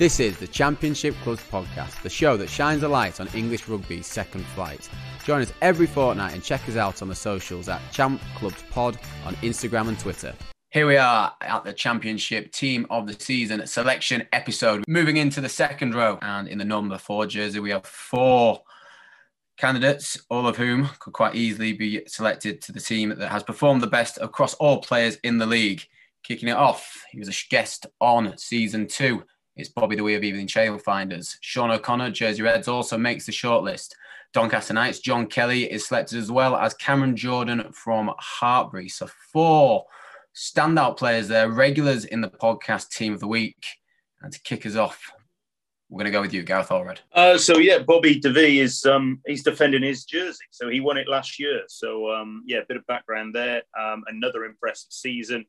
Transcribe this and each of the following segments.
This is the Championship Clubs podcast, the show that shines a light on English rugby's second flight. Join us every fortnight and check us out on the socials at Champ Clubs Pod on Instagram and Twitter. Here we are at the Championship Team of the Season selection episode. Moving into the second row, and in the number four jersey, we have four candidates, all of whom could quite easily be selected to the team that has performed the best across all players in the league. Kicking it off, he was a guest on season two it's Bobby de Wee of Ealing Trailfinders. Sean O'Connor, Jersey Reds, also makes the shortlist. Doncaster Knights, John Kelly is selected as well as Cameron Jordan from Hartpury. So four standout players there, regulars in the podcast team of the week. And to kick us off, we're going to go with you, Gareth Allred. Uh, so yeah, Bobby de Wee is um, he's defending his jersey. So he won it last year. So um, yeah, a bit of background there. Um, another impressive season.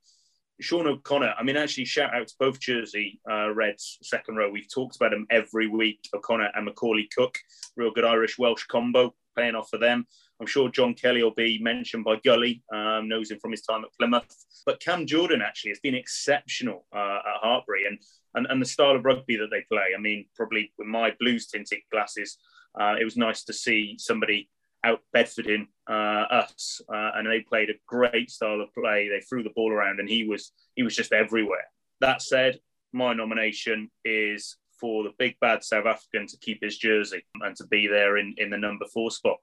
Sean O'Connor, I mean, actually, shout out to both Jersey uh, Reds second row. We've talked about them every week. O'Connor and Macaulay Cook, real good Irish Welsh combo, paying off for them. I'm sure John Kelly will be mentioned by Gully, um, knows him from his time at Plymouth. But Cam Jordan actually has been exceptional uh, at Hartpury and, and, and the style of rugby that they play. I mean, probably with my blues tinted glasses, uh, it was nice to see somebody out Bedfording uh, us, uh, and they played a great style of play. They threw the ball around, and he was he was just everywhere. That said, my nomination is for the big bad South African to keep his jersey and to be there in, in the number four spot.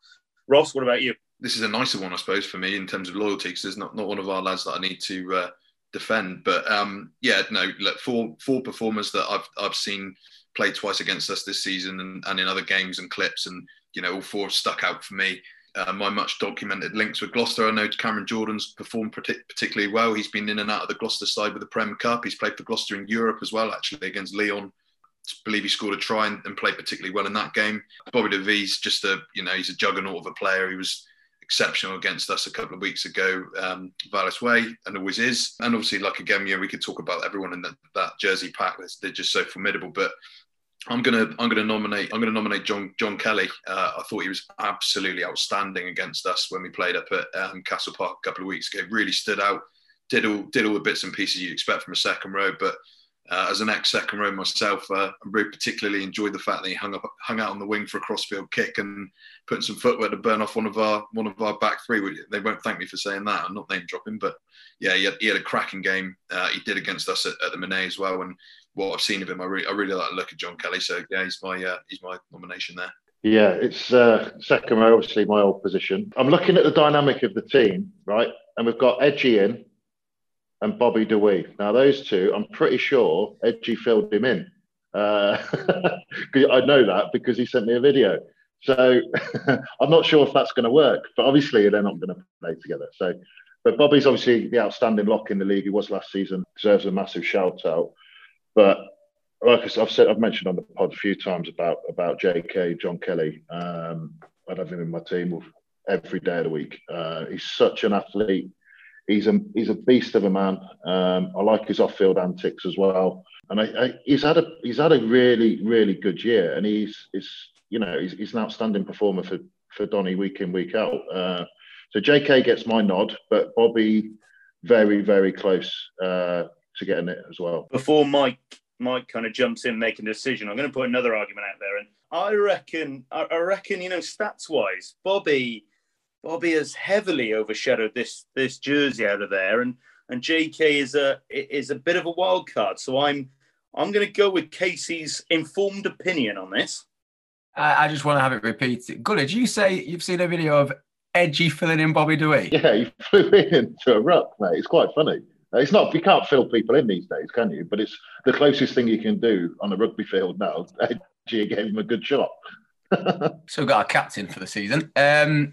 Ross, what about you? This is a nicer one, I suppose, for me in terms of loyalty, because there's not, not one of our lads that I need to uh, defend. But um, yeah, no, look, four four performers that I've I've seen play twice against us this season and, and in other games and clips and you know, all four stuck out for me. Uh, my much documented links with Gloucester. I know Cameron Jordan's performed particularly well. He's been in and out of the Gloucester side with the Prem Cup. He's played for Gloucester in Europe as well, actually, against Lyon. I believe he scored a try and, and played particularly well in that game. Bobby de Wee's just a, you know, he's a juggernaut of a player. He was exceptional against us a couple of weeks ago, um, Vallis Way, and always is. And obviously, like again, yeah, we could talk about everyone in the, that jersey pack. They're just so formidable. But I'm gonna I'm gonna nominate I'm gonna nominate John John Kelly. Uh, I thought he was absolutely outstanding against us when we played up at um, Castle Park a couple of weeks ago. Really stood out. Did all did all the bits and pieces you'd expect from a second row, but uh, as an ex second row myself, uh, I really particularly enjoyed the fact that he hung up hung out on the wing for a crossfield kick and putting some footwork to burn off one of our one of our back three. They won't thank me for saying that. I'm not name dropping, but yeah, he had, he had a cracking game. Uh, he did against us at, at the Mennaye as well, and what I've seen of him, I really, I really like the look of John Kelly. So yeah, he's my uh, he's my nomination there. Yeah, it's uh, second row, obviously my old position. I'm looking at the dynamic of the team, right? And we've got Edgy in and Bobby de Wee. Now those two, I'm pretty sure Edgy filled him in. Uh, I know that because he sent me a video. So I'm not sure if that's going to work, but obviously they're not going to play together. So, but Bobby's obviously the outstanding lock in the league. He was last season, deserves a massive shout out. But like I've said, I've mentioned on the pod a few times about about J.K. John Kelly. Um, I have him in my team every day of the week. Uh, he's such an athlete. He's a he's a beast of a man. Um, I like his off-field antics as well. And I, I, he's had a he's had a really really good year. And he's is you know he's, he's, an outstanding performer for for Donny week in week out. Uh, so J.K. gets my nod, but Bobby very very close uh, to getting it as well. Before Mike Mike kind of jumps in making a decision, I'm going to put another argument out there, and I reckon I reckon you know stats wise, Bobby Bobby has heavily overshadowed this this jersey out of there, and and JK is a is a bit of a wild card. So I'm I'm going to go with Casey's informed opinion on this. I, just want to have it repeated. Good. Did you say you've seen a video of Edgy filling in Bobby de Wee? Yeah, he flew into a ruck, mate. It's quite funny. It's not you can't fill people in these days, can you? But it's the closest thing you can do on a rugby field now. Edgy gave him a good shot. so we've got a captain for the season. Um,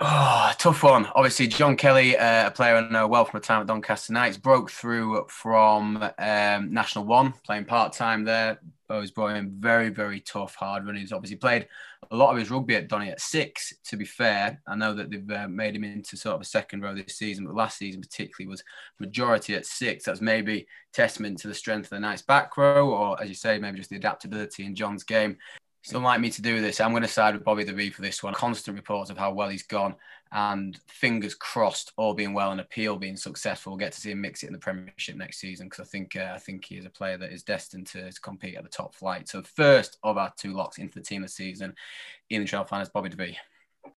oh, tough one. Obviously, John Kelly, uh, a player I know well from a time at Doncaster Knights, broke through from um, National One, playing part time there. Bo's brought in very, very tough, hard run. He's obviously played a lot of his rugby at Donny at six, to be fair. I know that they've uh, made him into sort of a second row this season, but last season particularly was majority at six. That's maybe testament to the strength of the Knights back row, or as you say, maybe just the adaptability in John's game. Still like me to do this. I'm going to side with Bobby de Wee for this one. Constant reports of how well he's gone, and fingers crossed, all being well and appeal being successful, we'll get to see him mix it in the Premiership next season because I think uh, I think he is a player that is destined to, to, compete at the top flight. So first of our two locks into the team of the season, Ealing Trailfinders Bobby de Wee.